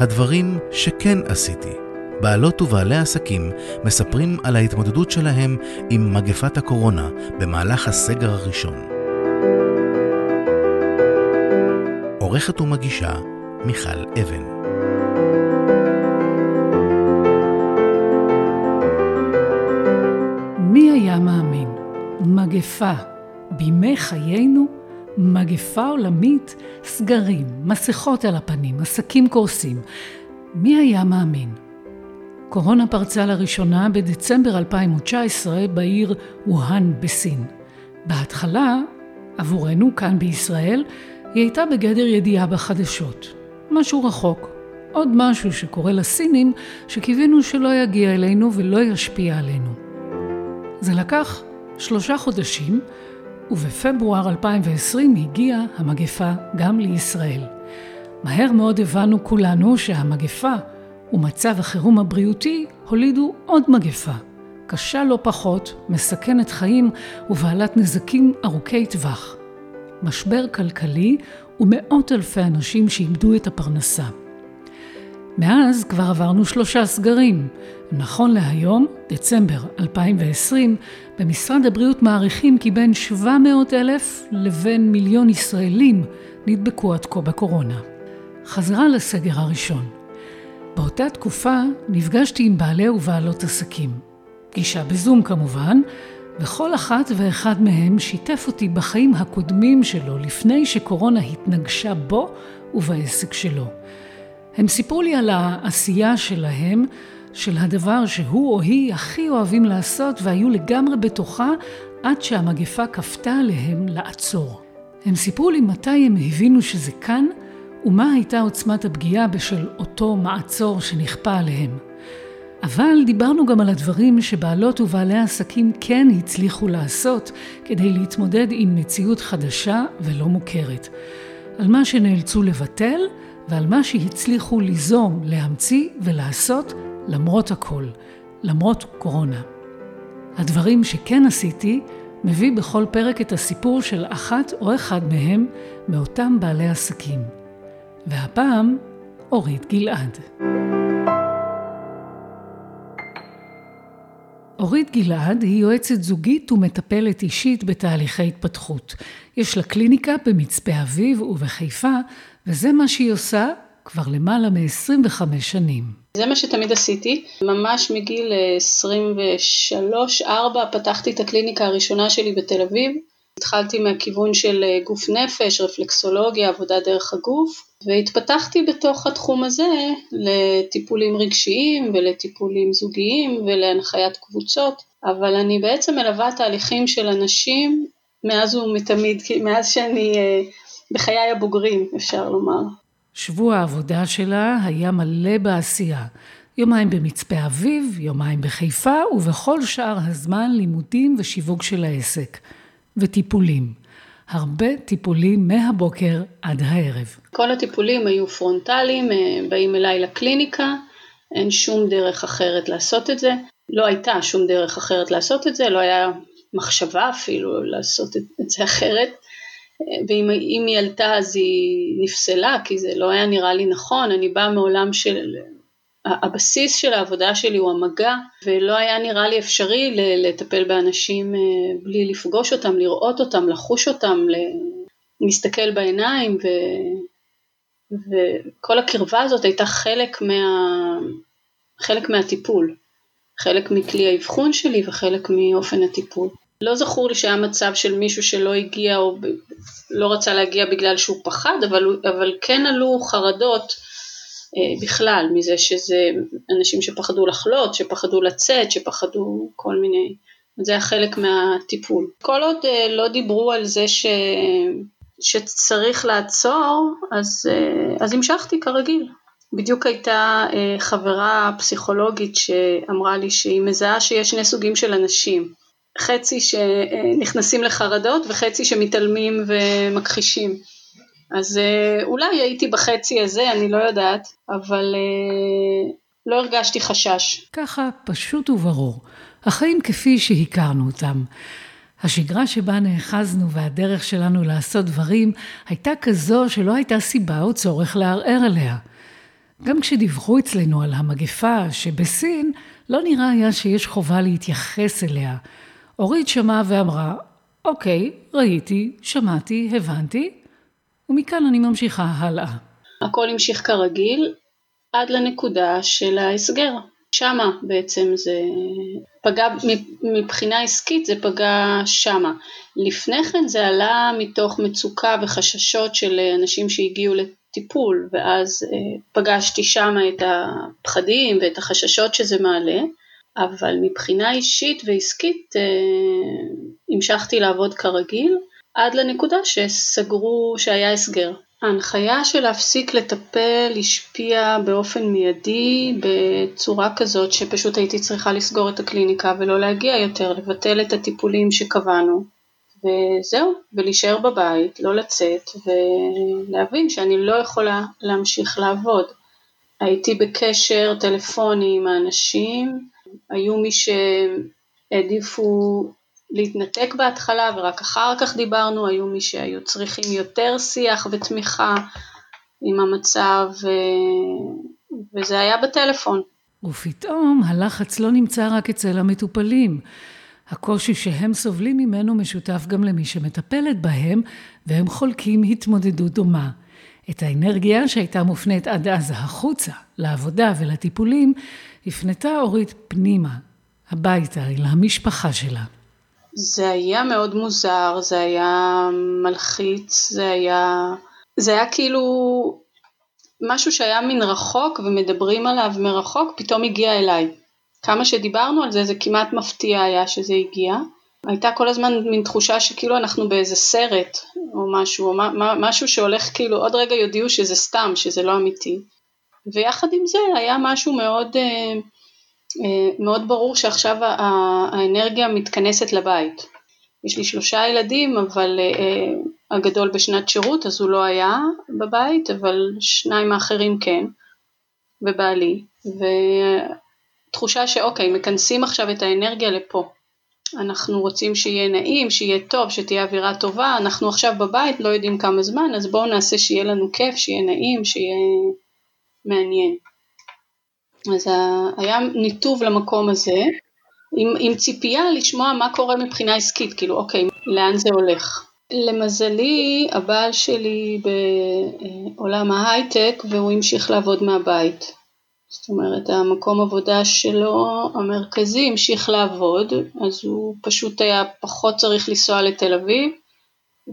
הדברים שכן עשיתי. בעלות ובעלי עסקים מספרים על ההתמודדות שלהם עם מגפת הקורונה במהלך הסגר הראשון. עורכת ומגישה מיכל אבן. מי היה מאמין? מגפה בימי חיינו מגפה עולמית, סגרים, מסכות על הפנים, עסקים קורסים. מי היה מאמין? קורונה פרצה לראשונה בדצמבר 2019 בעיר ווהאן בסין. בהתחלה, עבורנו כאן בישראל, היא הייתה בגדר ידיעה בחדשות. משהו רחוק. עוד משהו שקורה לסינים שקיווינו שלא יגיע אלינו ולא ישפיע עלינו. זה לקח שלושה חודשים ובפברואר 2020 הגיעה המגפה גם לישראל. מהר מאוד הבנו כולנו שהמגפה ומצב החירום הבריאותי הולידו עוד מגפה, קשה לא פחות, מסכנת חיים ובעלת נזקים ארוכי טווח. משבר כלכלי ומאות אלפי אנשים שאיבדו את הפרנסה. מאז כבר עברנו שלושה סגרים. נכון להיום, דצמבר 2020, במשרד הבריאות מעריכים כי בין 700 אלף לבין מיליון ישראלים נדבקו עד כה בקורונה. חזרה לסגר הראשון. באותה תקופה נפגשתי עם בעלי ובעלות עסקים. פגישה בזום כמובן, וכל אחת ואחד מהם שיתף אותי בחיים הקודמים שלו לפני שקורונה התנגשה בו ובעסק שלו. הם סיפרו לי על העשייה שלהם, של הדבר שהוא או היא הכי אוהבים לעשות והיו לגמרי בתוכה עד שהמגפה כפתה עליהם לעצור. הם סיפרו לי מתי הם הבינו שזה כאן ומה הייתה עוצמת הפגיעה בשל אותו מעצור שנכפה עליהם. אבל דיברנו גם על הדברים שבעלות ובעלי העסקים כן הצליחו לעשות כדי להתמודד עם מציאות חדשה ולא מוכרת. על מה שנאלצו לבטל ועל מה שהצליחו ליזום, להמציא ולעשות למרות הכל, למרות קורונה. הדברים שכן עשיתי מביא בכל פרק את הסיפור של אחת או אחד מהם מאותם בעלי עסקים. והפעם, אורית גלעד. אורית גלעד היא יועצת זוגית ומטפלת אישית בתהליכי התפתחות. יש לה קליניקה במצפה אביב ובחיפה, וזה מה שהיא עושה כבר למעלה מ-25 שנים. זה מה שתמיד עשיתי, ממש מגיל 23-4 פתחתי את הקליניקה הראשונה שלי בתל אביב. התחלתי מהכיוון של גוף נפש, רפלקסולוגיה, עבודה דרך הגוף, והתפתחתי בתוך התחום הזה לטיפולים רגשיים ולטיפולים זוגיים ולהנחיית קבוצות, אבל אני בעצם מלווה תהליכים של אנשים מאז ומתמיד, מאז שאני אה, בחיי הבוגרים, אפשר לומר. שבוע העבודה שלה היה מלא בעשייה. יומיים במצפה אביב, יומיים בחיפה, ובכל שאר הזמן לימודים ושיווק של העסק. וטיפולים. הרבה טיפולים מהבוקר עד הערב. כל הטיפולים היו פרונטליים, אה, באים אליי לקליניקה, אין שום דרך אחרת לעשות את זה. לא הייתה שום דרך אחרת לעשות את זה, לא היה מחשבה אפילו לעשות את זה אחרת. ואם היא עלתה אז היא נפסלה, כי זה לא היה נראה לי נכון, אני באה מעולם של... הבסיס של העבודה שלי הוא המגע, ולא היה נראה לי אפשרי לטפל באנשים אה, בלי לפגוש אותם, לראות אותם, לחוש אותם, להסתכל בעיניים, ו... וכל הקרבה הזאת הייתה חלק, מה... חלק מהטיפול, חלק מכלי האבחון שלי וחלק מאופן הטיפול. לא זכור לי שהיה מצב של מישהו שלא הגיע או לא רצה להגיע בגלל שהוא פחד, אבל, אבל כן עלו חרדות אה, בכלל מזה שזה אנשים שפחדו לחלות, שפחדו לצאת, שפחדו כל מיני, זה היה חלק מהטיפול. כל עוד אה, לא דיברו על זה ש, שצריך לעצור, אז, אה, אז המשכתי כרגיל. בדיוק הייתה אה, חברה פסיכולוגית שאמרה לי שהיא מזהה שיש שני סוגים של אנשים. חצי שנכנסים לחרדות וחצי שמתעלמים ומכחישים. אז אה, אולי הייתי בחצי הזה, אני לא יודעת, אבל אה, לא הרגשתי חשש. ככה פשוט וברור. החיים כפי שהכרנו אותם. השגרה שבה נאחזנו והדרך שלנו לעשות דברים הייתה כזו שלא הייתה סיבה או צורך לערער עליה. גם כשדיווחו אצלנו על המגפה שבסין, לא נראה היה שיש חובה להתייחס אליה. אורית שמעה ואמרה, אוקיי, ראיתי, שמעתי, הבנתי, ומכאן אני ממשיכה הלאה. הכל המשיך כרגיל עד לנקודה של ההסגר. שמה בעצם זה פגע, מבחינה עסקית זה פגע שמה. לפני כן זה עלה מתוך מצוקה וחששות של אנשים שהגיעו לטיפול, ואז אה, פגשתי שמה את הפחדים ואת החששות שזה מעלה, אבל מבחינה אישית ועסקית אה, המשכתי לעבוד כרגיל, עד לנקודה שסגרו, שהיה הסגר. ההנחיה של להפסיק לטפל השפיעה באופן מיידי בצורה כזאת שפשוט הייתי צריכה לסגור את הקליניקה ולא להגיע יותר, לבטל את הטיפולים שקבענו וזהו, ולהישאר בבית, לא לצאת ולהבין שאני לא יכולה להמשיך לעבוד. הייתי בקשר טלפוני עם האנשים, היו מי שהעדיפו להתנתק בהתחלה ורק אחר כך דיברנו, היו מי שהיו צריכים יותר שיח ותמיכה עם המצב וזה היה בטלפון. ופתאום הלחץ לא נמצא רק אצל המטופלים. הקושי שהם סובלים ממנו משותף גם למי שמטפלת בהם, והם חולקים התמודדות דומה. את האנרגיה שהייתה מופנית עד אז החוצה, לעבודה ולטיפולים, הפנתה אורית פנימה, הביתה, אל המשפחה שלה. זה היה מאוד מוזר, זה היה מלחיץ, זה היה, זה היה כאילו משהו שהיה מן רחוק ומדברים עליו מרחוק, פתאום הגיע אליי. כמה שדיברנו על זה, זה כמעט מפתיע היה שזה הגיע. הייתה כל הזמן מין תחושה שכאילו אנחנו באיזה סרט או משהו, או משהו שהולך כאילו, עוד רגע יודיעו שזה סתם, שזה לא אמיתי. ויחד עם זה היה משהו מאוד... Uh, אה, מאוד ברור שעכשיו האנרגיה מתכנסת לבית. יש לי שלושה ילדים, אבל אה, הגדול בשנת שירות, אז הוא לא היה בבית, אבל שניים האחרים כן, ובעלי. ותחושה שאוקיי, מכנסים עכשיו את האנרגיה לפה. אנחנו רוצים שיהיה נעים, שיהיה טוב, שתהיה אווירה טובה, אנחנו עכשיו בבית, לא יודעים כמה זמן, אז בואו נעשה שיהיה לנו כיף, שיהיה נעים, שיהיה מעניין. אז היה ניתוב למקום הזה, עם, עם ציפייה לשמוע מה קורה מבחינה עסקית, כאילו אוקיי, לאן זה הולך. למזלי, הבעל שלי בעולם ההייטק והוא המשיך לעבוד מהבית. זאת אומרת, המקום עבודה שלו, המרכזי, המשיך לעבוד, אז הוא פשוט היה פחות צריך לנסוע לתל אביב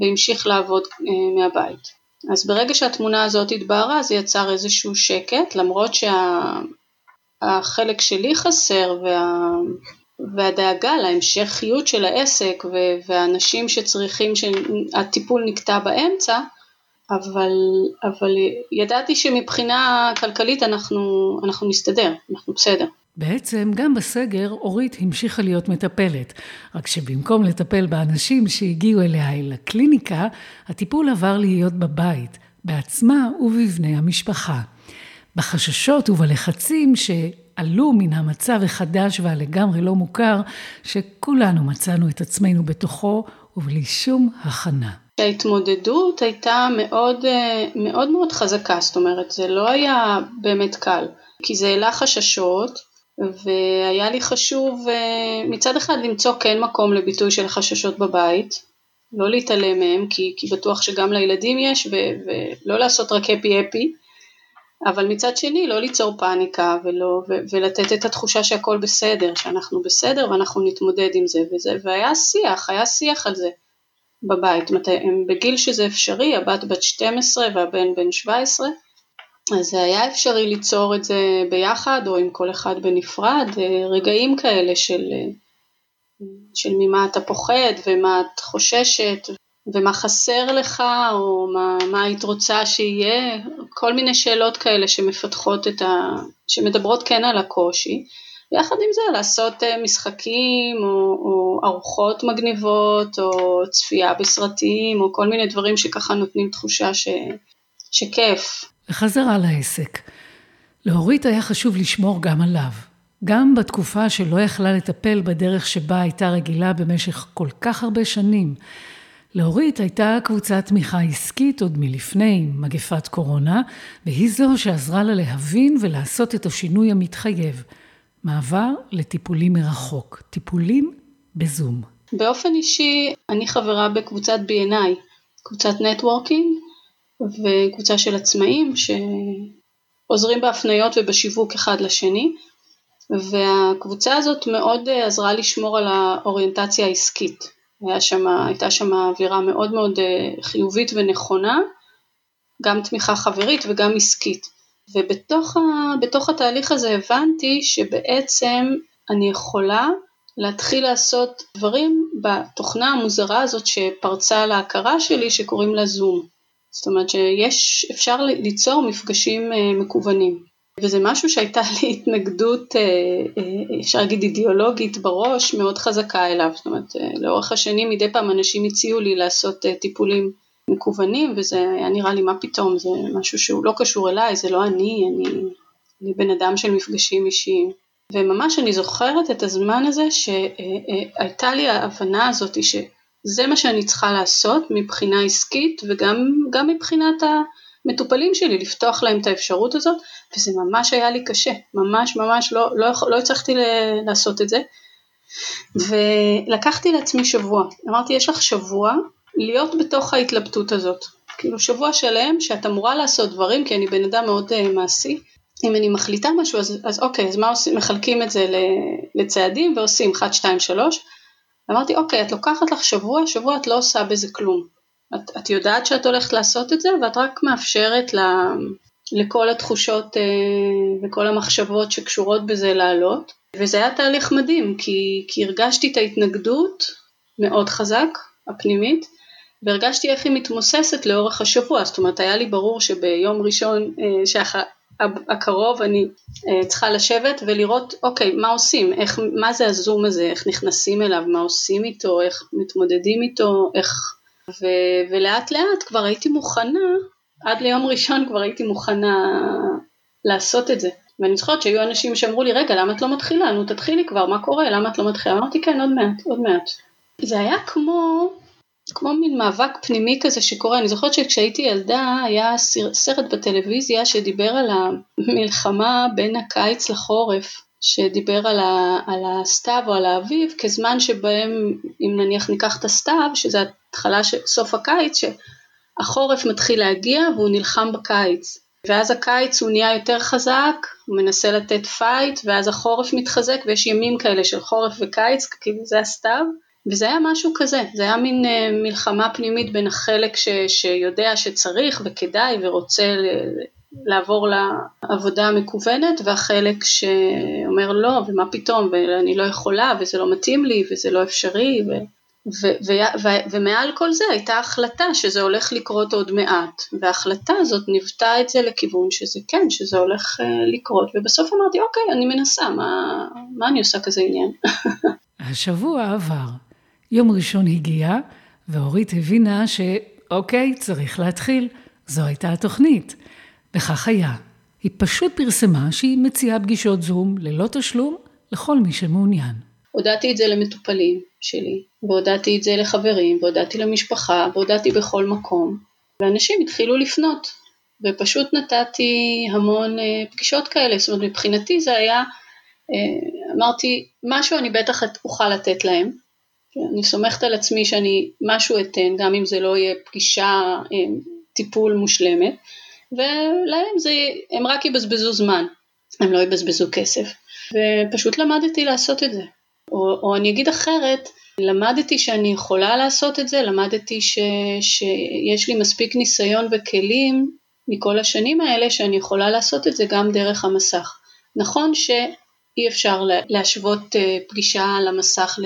והמשיך לעבוד אה, מהבית. אז ברגע שהתמונה הזאת התבהרה זה יצר איזשהו שקט, למרות שה... החלק שלי חסר וה, והדאגה להמשכיות של העסק והאנשים שצריכים שהטיפול נקטע באמצע, אבל, אבל ידעתי שמבחינה כלכלית אנחנו, אנחנו נסתדר, אנחנו בסדר. בעצם גם בסגר אורית המשיכה להיות מטפלת, רק שבמקום לטפל באנשים שהגיעו אליה אל הקליניקה, הטיפול עבר להיות בבית, בעצמה ובבני המשפחה. בחששות ובלחצים שעלו מן המצב החדש והלגמרי לא מוכר, שכולנו מצאנו את עצמנו בתוכו ובלי שום הכנה. ההתמודדות הייתה מאוד מאוד מאוד חזקה, זאת אומרת זה לא היה באמת קל, כי זה העלה חששות והיה לי חשוב אה, מצד אחד למצוא כן מקום לביטוי של חששות בבית, לא להתעלם מהם כי, כי בטוח שגם לילדים יש ו, ולא לעשות רק אפי אפי אבל מצד שני לא ליצור פאניקה ולא, ו, ולתת את התחושה שהכל בסדר, שאנחנו בסדר ואנחנו נתמודד עם זה, וזה והיה שיח, היה שיח על זה בבית, מת, הם בגיל שזה אפשרי, הבת בת 12 והבן בן 17, אז זה היה אפשרי ליצור את זה ביחד או עם כל אחד בנפרד, רגעים כאלה של, של ממה אתה פוחד ומה את חוששת ומה חסר לך, או מה, מה היית רוצה שיהיה, כל מיני שאלות כאלה שמפתחות את ה... שמדברות כן על הקושי, ויחד עם זה לעשות אה, משחקים, או, או ארוחות מגניבות, או צפייה בסרטים, או כל מיני דברים שככה נותנים תחושה ש... שכיף. וחזרה לעסק. לאורית היה חשוב לשמור גם עליו. גם בתקופה שלא יכלה לטפל בדרך שבה הייתה רגילה במשך כל כך הרבה שנים. לאורית הייתה קבוצת תמיכה עסקית עוד מלפני מגפת קורונה, והיא זו שעזרה לה להבין ולעשות את השינוי המתחייב. מעבר לטיפולים מרחוק, טיפולים בזום. באופן אישי, אני חברה בקבוצת B&I, קבוצת נטוורקינג וקבוצה של עצמאים שעוזרים בהפניות ובשיווק אחד לשני, והקבוצה הזאת מאוד עזרה לשמור על האוריינטציה העסקית. היה שם, הייתה שם אווירה מאוד מאוד אה, חיובית ונכונה, גם תמיכה חברית וגם עסקית. ובתוך התהליך הזה הבנתי שבעצם אני יכולה להתחיל לעשות דברים בתוכנה המוזרה הזאת שפרצה להכרה שלי שקוראים לה זום. זאת אומרת שיש, אפשר ליצור מפגשים אה, מקוונים. וזה משהו שהייתה לי התנגדות, אה, אה, אפשר להגיד אידיאולוגית בראש, מאוד חזקה אליו. זאת אומרת, לאורך השנים מדי פעם אנשים הציעו לי לעשות טיפולים מקוונים, וזה היה נראה לי מה פתאום, זה משהו שהוא לא קשור אליי, זה לא אני, אני, אני בן אדם של מפגשים אישיים. וממש אני זוכרת את הזמן הזה שהייתה לי ההבנה הזאת שזה מה שאני צריכה לעשות מבחינה עסקית וגם מבחינת המטופלים שלי, לפתוח להם את האפשרות הזאת, וזה ממש היה לי קשה, ממש ממש לא, לא, לא הצלחתי לעשות את זה. ולקחתי לעצמי שבוע, אמרתי יש לך שבוע להיות בתוך ההתלבטות הזאת, כאילו שבוע שלם שאת אמורה לעשות דברים, כי אני בן אדם מאוד uh, מעשי, אם אני מחליטה משהו אז, אז אוקיי, אז מה עושים, מחלקים את זה לצעדים ועושים 1, 2, 3, אמרתי אוקיי, את לוקחת לך שבוע, שבוע את לא עושה בזה כלום, את, את יודעת שאת הולכת לעשות את זה ואת רק מאפשרת ל, לכל התחושות אה, וכל המחשבות שקשורות בזה לעלות, וזה היה תהליך מדהים, כי, כי הרגשתי את ההתנגדות מאוד חזק, הפנימית, והרגשתי איך היא מתמוססת לאורך השבוע, זאת אומרת היה לי ברור שביום ראשון אה, שאח... הקרוב אני אה, צריכה לשבת ולראות אוקיי מה עושים, איך, מה זה הזום הזה, איך נכנסים אליו, מה עושים איתו, איך מתמודדים איתו, איך... ו, ולאט לאט כבר הייתי מוכנה, עד ליום ראשון כבר הייתי מוכנה לעשות את זה. ואני זוכרת שהיו אנשים שאמרו לי רגע למה את לא מתחילה, נו תתחילי כבר, מה קורה, למה את לא מתחילה, אמרתי כן עוד מעט, עוד מעט. זה היה כמו כמו מין מאבק פנימי כזה שקורה, אני זוכרת שכשהייתי ילדה היה סרט בטלוויזיה שדיבר על המלחמה בין הקיץ לחורף, שדיבר על, ה, על הסתיו או על האביב כזמן שבהם אם נניח ניקח את הסתיו שזה התחלה של סוף הקיץ שהחורף מתחיל להגיע והוא נלחם בקיץ. ואז הקיץ הוא נהיה יותר חזק, הוא מנסה לתת fight ואז החורף מתחזק ויש ימים כאלה של חורף וקיץ כאילו זה הסתיו וזה היה משהו כזה, זה היה מין אה, מלחמה פנימית בין החלק ש, שיודע שצריך וכדאי ורוצה לעבור לעבודה המקוונת והחלק שאומר לא ומה פתאום ואני לא יכולה וזה לא מתאים לי וזה לא אפשרי ו, ו, ו, ו, ומעל כל זה הייתה החלטה שזה הולך לקרות עוד מעט וההחלטה הזאת ניוותה את זה לכיוון שזה כן שזה הולך אה, לקרות ובסוף אמרתי אוקיי אני מנסה מה, מה אני עושה כזה עניין. השבוע עבר יום ראשון הגיע, ואורית הבינה שאוקיי, צריך להתחיל. זו הייתה התוכנית. וכך היה. היא פשוט פרסמה שהיא מציעה פגישות זום ללא תשלום לכל מי שמעוניין. הודעתי את זה למטופלים שלי, והודעתי את זה לחברים, והודעתי למשפחה, והודעתי בכל מקום, ואנשים התחילו לפנות, ופשוט נתתי המון אה, פגישות כאלה, זאת אומרת מבחינתי זה היה, אה, אמרתי, משהו אני בטח אוכל לתת להם, אני סומכת על עצמי שאני משהו אתן, גם אם זה לא יהיה פגישה, אה, טיפול מושלמת, ולהם זה, הם רק יבזבזו זמן, הם לא יבזבזו כסף. ופשוט למדתי לעשות את זה. או, או אני אגיד אחרת, למדתי שאני יכולה לעשות את זה, למדתי ש, שיש לי מספיק ניסיון וכלים מכל השנים האלה שאני יכולה לעשות את זה גם דרך המסך. נכון שאי אפשר להשוות אה, פגישה על המסך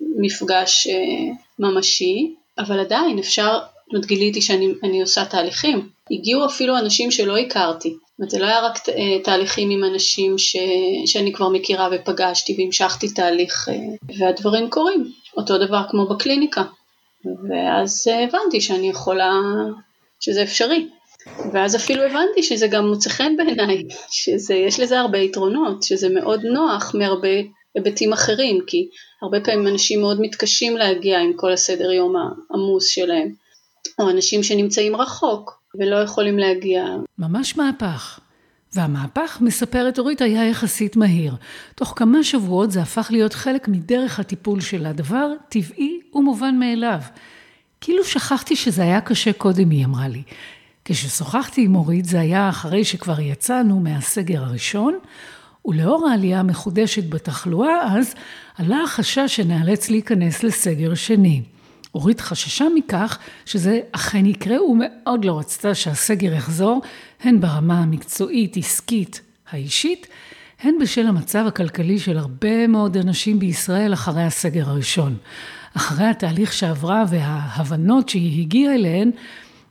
מפגש אה, ממשי, אבל עדיין אפשר, זאת אומרת גיליתי שאני עושה תהליכים, הגיעו אפילו אנשים שלא הכרתי, זאת אומרת זה לא היה רק אה, תהליכים עם אנשים ש, שאני כבר מכירה ופגשתי והמשכתי תהליך אה, והדברים קורים, אותו דבר כמו בקליניקה, ואז הבנתי שאני יכולה, שזה אפשרי. ואז אפילו הבנתי שזה גם מוצא חן בעיניי, שיש לזה הרבה יתרונות, שזה מאוד נוח מהרבה היבטים אחרים, כי הרבה פעמים אנשים מאוד מתקשים להגיע עם כל הסדר יום העמוס שלהם, או אנשים שנמצאים רחוק ולא יכולים להגיע. ממש מהפך. והמהפך, מספרת אורית, היה יחסית מהיר. תוך כמה שבועות זה הפך להיות חלק מדרך הטיפול שלה, דבר טבעי ומובן מאליו. כאילו שכחתי שזה היה קשה קודם, היא אמרה לי. כששוחחתי עם אורית זה היה אחרי שכבר יצאנו מהסגר הראשון, ולאור העלייה המחודשת בתחלואה אז, עלה החשש שנאלץ להיכנס לסגר שני. אורית חששה מכך שזה אכן יקרה ומאוד לא רצתה שהסגר יחזור, הן ברמה המקצועית, עסקית, האישית, הן בשל המצב הכלכלי של הרבה מאוד אנשים בישראל אחרי הסגר הראשון. אחרי התהליך שעברה וההבנות שהיא הגיעה אליהן,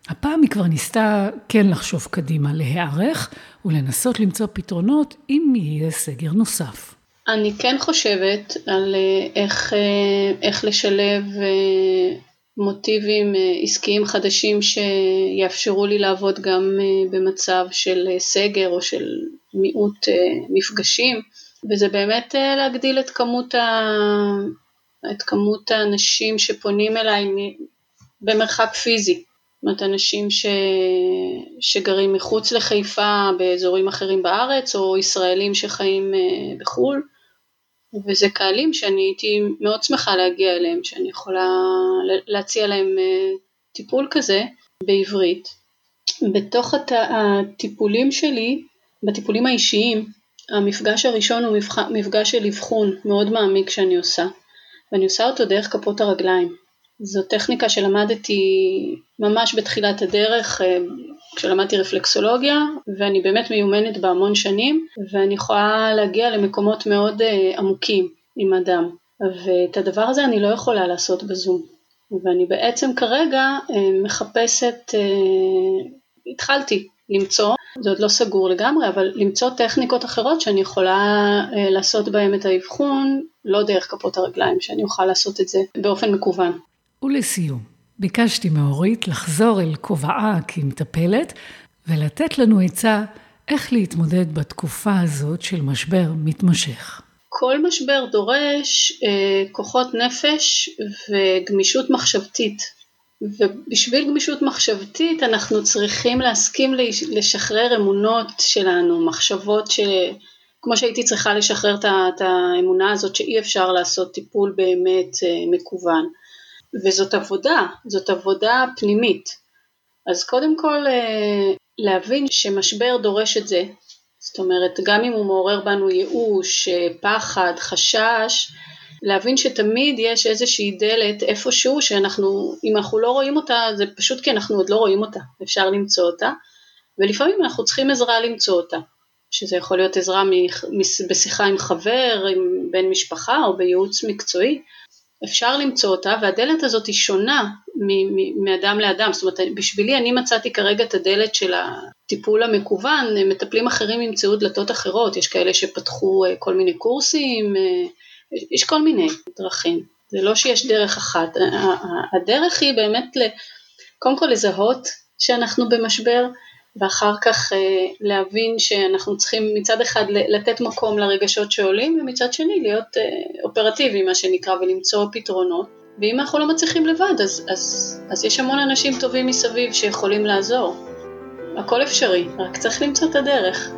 הפעם היא כבר ניסתה כן לחשוב קדימה, להיערך ולנסות למצוא פתרונות אם יהיה סגר נוסף. אני כן חושבת על אה, איך, אה, איך לשלב אה, מוטיבים עסקיים חדשים שיאפשרו לי לעבוד גם במצב של סגר או של מיעוט מפגשים, וזה באמת להגדיל את כמות, ה... את כמות האנשים שפונים אליי במרחק פיזי. זאת אומרת, אנשים ש... שגרים מחוץ לחיפה באזורים אחרים בארץ, או ישראלים שחיים בחו"ל. וזה קהלים שאני הייתי מאוד שמחה להגיע אליהם, שאני יכולה להציע להם אה, טיפול כזה בעברית. בתוך הת... הטיפולים שלי, בטיפולים האישיים, המפגש הראשון הוא מפגש של אבחון מאוד מעמיק שאני עושה, ואני עושה אותו דרך כפות הרגליים. זו טכניקה שלמדתי ממש בתחילת הדרך, אה, כשלמדתי רפלקסולוגיה, ואני באמת מיומנת בה המון שנים, ואני יכולה להגיע למקומות מאוד אה, עמוקים עם אדם, ואת הדבר הזה אני לא יכולה לעשות בזום. ואני בעצם כרגע אה, מחפשת, התחלתי למצוא, זה עוד לא סגור לגמרי, אבל למצוא טכניקות אחרות שאני יכולה לעשות בהן את האבחון, לא דרך כפות הרגליים, שאני אוכל לעשות את זה באופן מקוון. ולסיום, ביקשתי מאורית לחזור אל כובעה כמטפלת ולתת לנו עצה איך להתמודד בתקופה הזאת של משבר מתמשך. כל משבר דורש אה, כוחות נפש וגמישות מחשבתית. ובשביל גמישות מחשבתית אנחנו צריכים להסכים לשחרר אמונות שלנו, מחשבות ש... כמו שהייתי צריכה לשחרר את האמונה הזאת שאי אפשר לעשות טיפול באמת אה, מקוון. וזאת עבודה, זאת עבודה פנימית. אז קודם כל אה, להבין שמשבר דורש את זה, זאת אומרת גם אם הוא מעורר בנו ייאוש, אה, פחד, חשש, להבין שתמיד יש איזושהי דלת איפשהו שאנחנו, אם אנחנו לא רואים אותה זה פשוט כי אנחנו עוד לא רואים אותה, אפשר למצוא אותה, ולפעמים אנחנו צריכים עזרה למצוא אותה, שזה יכול להיות עזרה בשיחה עם חבר, עם בן משפחה או בייעוץ מקצועי, אפשר למצוא אותה והדלת הזאת היא שונה מאדם לאדם, זאת אומרת בשבילי אני מצאתי כרגע את הדלת של הטיפול המקוון, מטפלים אחרים ימצאו דלתות אחרות, יש כאלה שפתחו אה, כל מיני קורסים, אה, יש כל מיני דרכים, זה לא שיש דרך אחת, הדרך היא באמת קודם כל לזהות שאנחנו במשבר ואחר כך אה, להבין שאנחנו צריכים מצד אחד לתת מקום לרגשות שעולים ומצד שני להיות אה, אופרטיביים מה שנקרא ולמצוא פתרונות ואם אנחנו לא מצליחים לבד אז, אז, אז יש המון אנשים טובים מסביב שיכולים לעזור. הכל אפשרי, רק צריך למצוא את הדרך.